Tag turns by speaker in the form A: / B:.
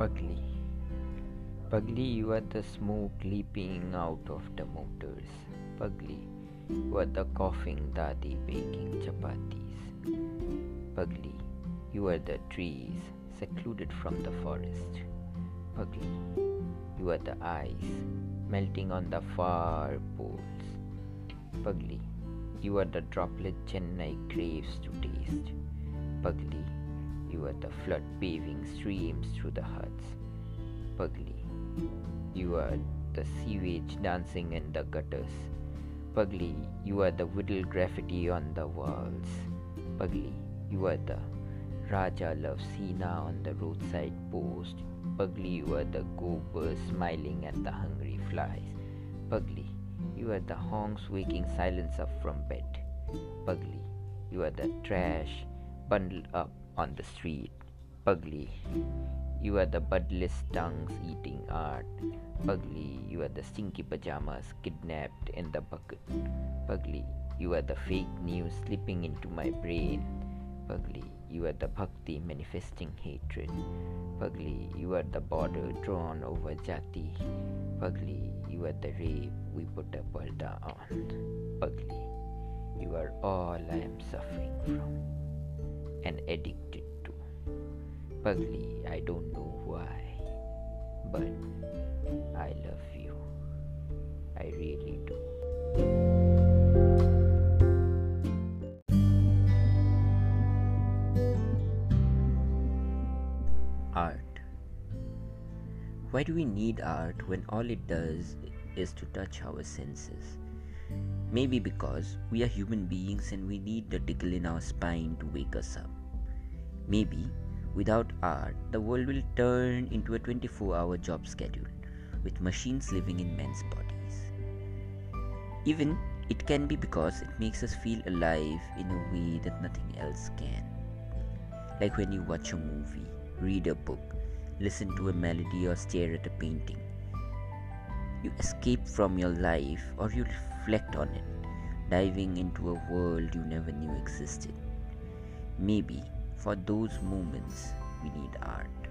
A: Pugly, you are the smoke leaping out of the motors. Pugly, you are the coughing daddy baking chapatis. Pugly, you are the trees secluded from the forest. Pugly, you are the ice melting on the far poles. Pugly, you are the droplet Chennai craves to taste. Pugly, you are the flood paving streams through the huts. Pugly, you are the sewage dancing in the gutters. Pugly, you are the whittle graffiti on the walls. Pugly, you are the Raja loves Sina on the roadside post. Pugly, you are the gophers smiling at the hungry flies. Pugly, you are the honks waking silence up from bed. Pugly, you are the trash bundled up on the street. Pugly, you are the budless tongues eating art. Pugly, you are the stinky pajamas kidnapped in the bucket. Pugly, you are the fake news slipping into my brain. Pugly, you are the bhakti manifesting hatred. Pugly, you are the border drawn over jati. Pugly, you are the rape we put a parda on. Pugly, you are all I am suffering from and addicted to. Pugly, I don't know why, but I love you. I really do. Art. Why do we need art when all it does is to touch our senses? Maybe because we are human beings and we need the tickle in our spine to wake us up. Maybe without art, the world will turn into a 24 hour job schedule with machines living in men's bodies. Even it can be because it makes us feel alive in a way that nothing else can. Like when you watch a movie, read a book, listen to a melody, or stare at a painting. You escape from your life or you reflect on it, diving into a world you never knew existed. Maybe for those moments, we need art.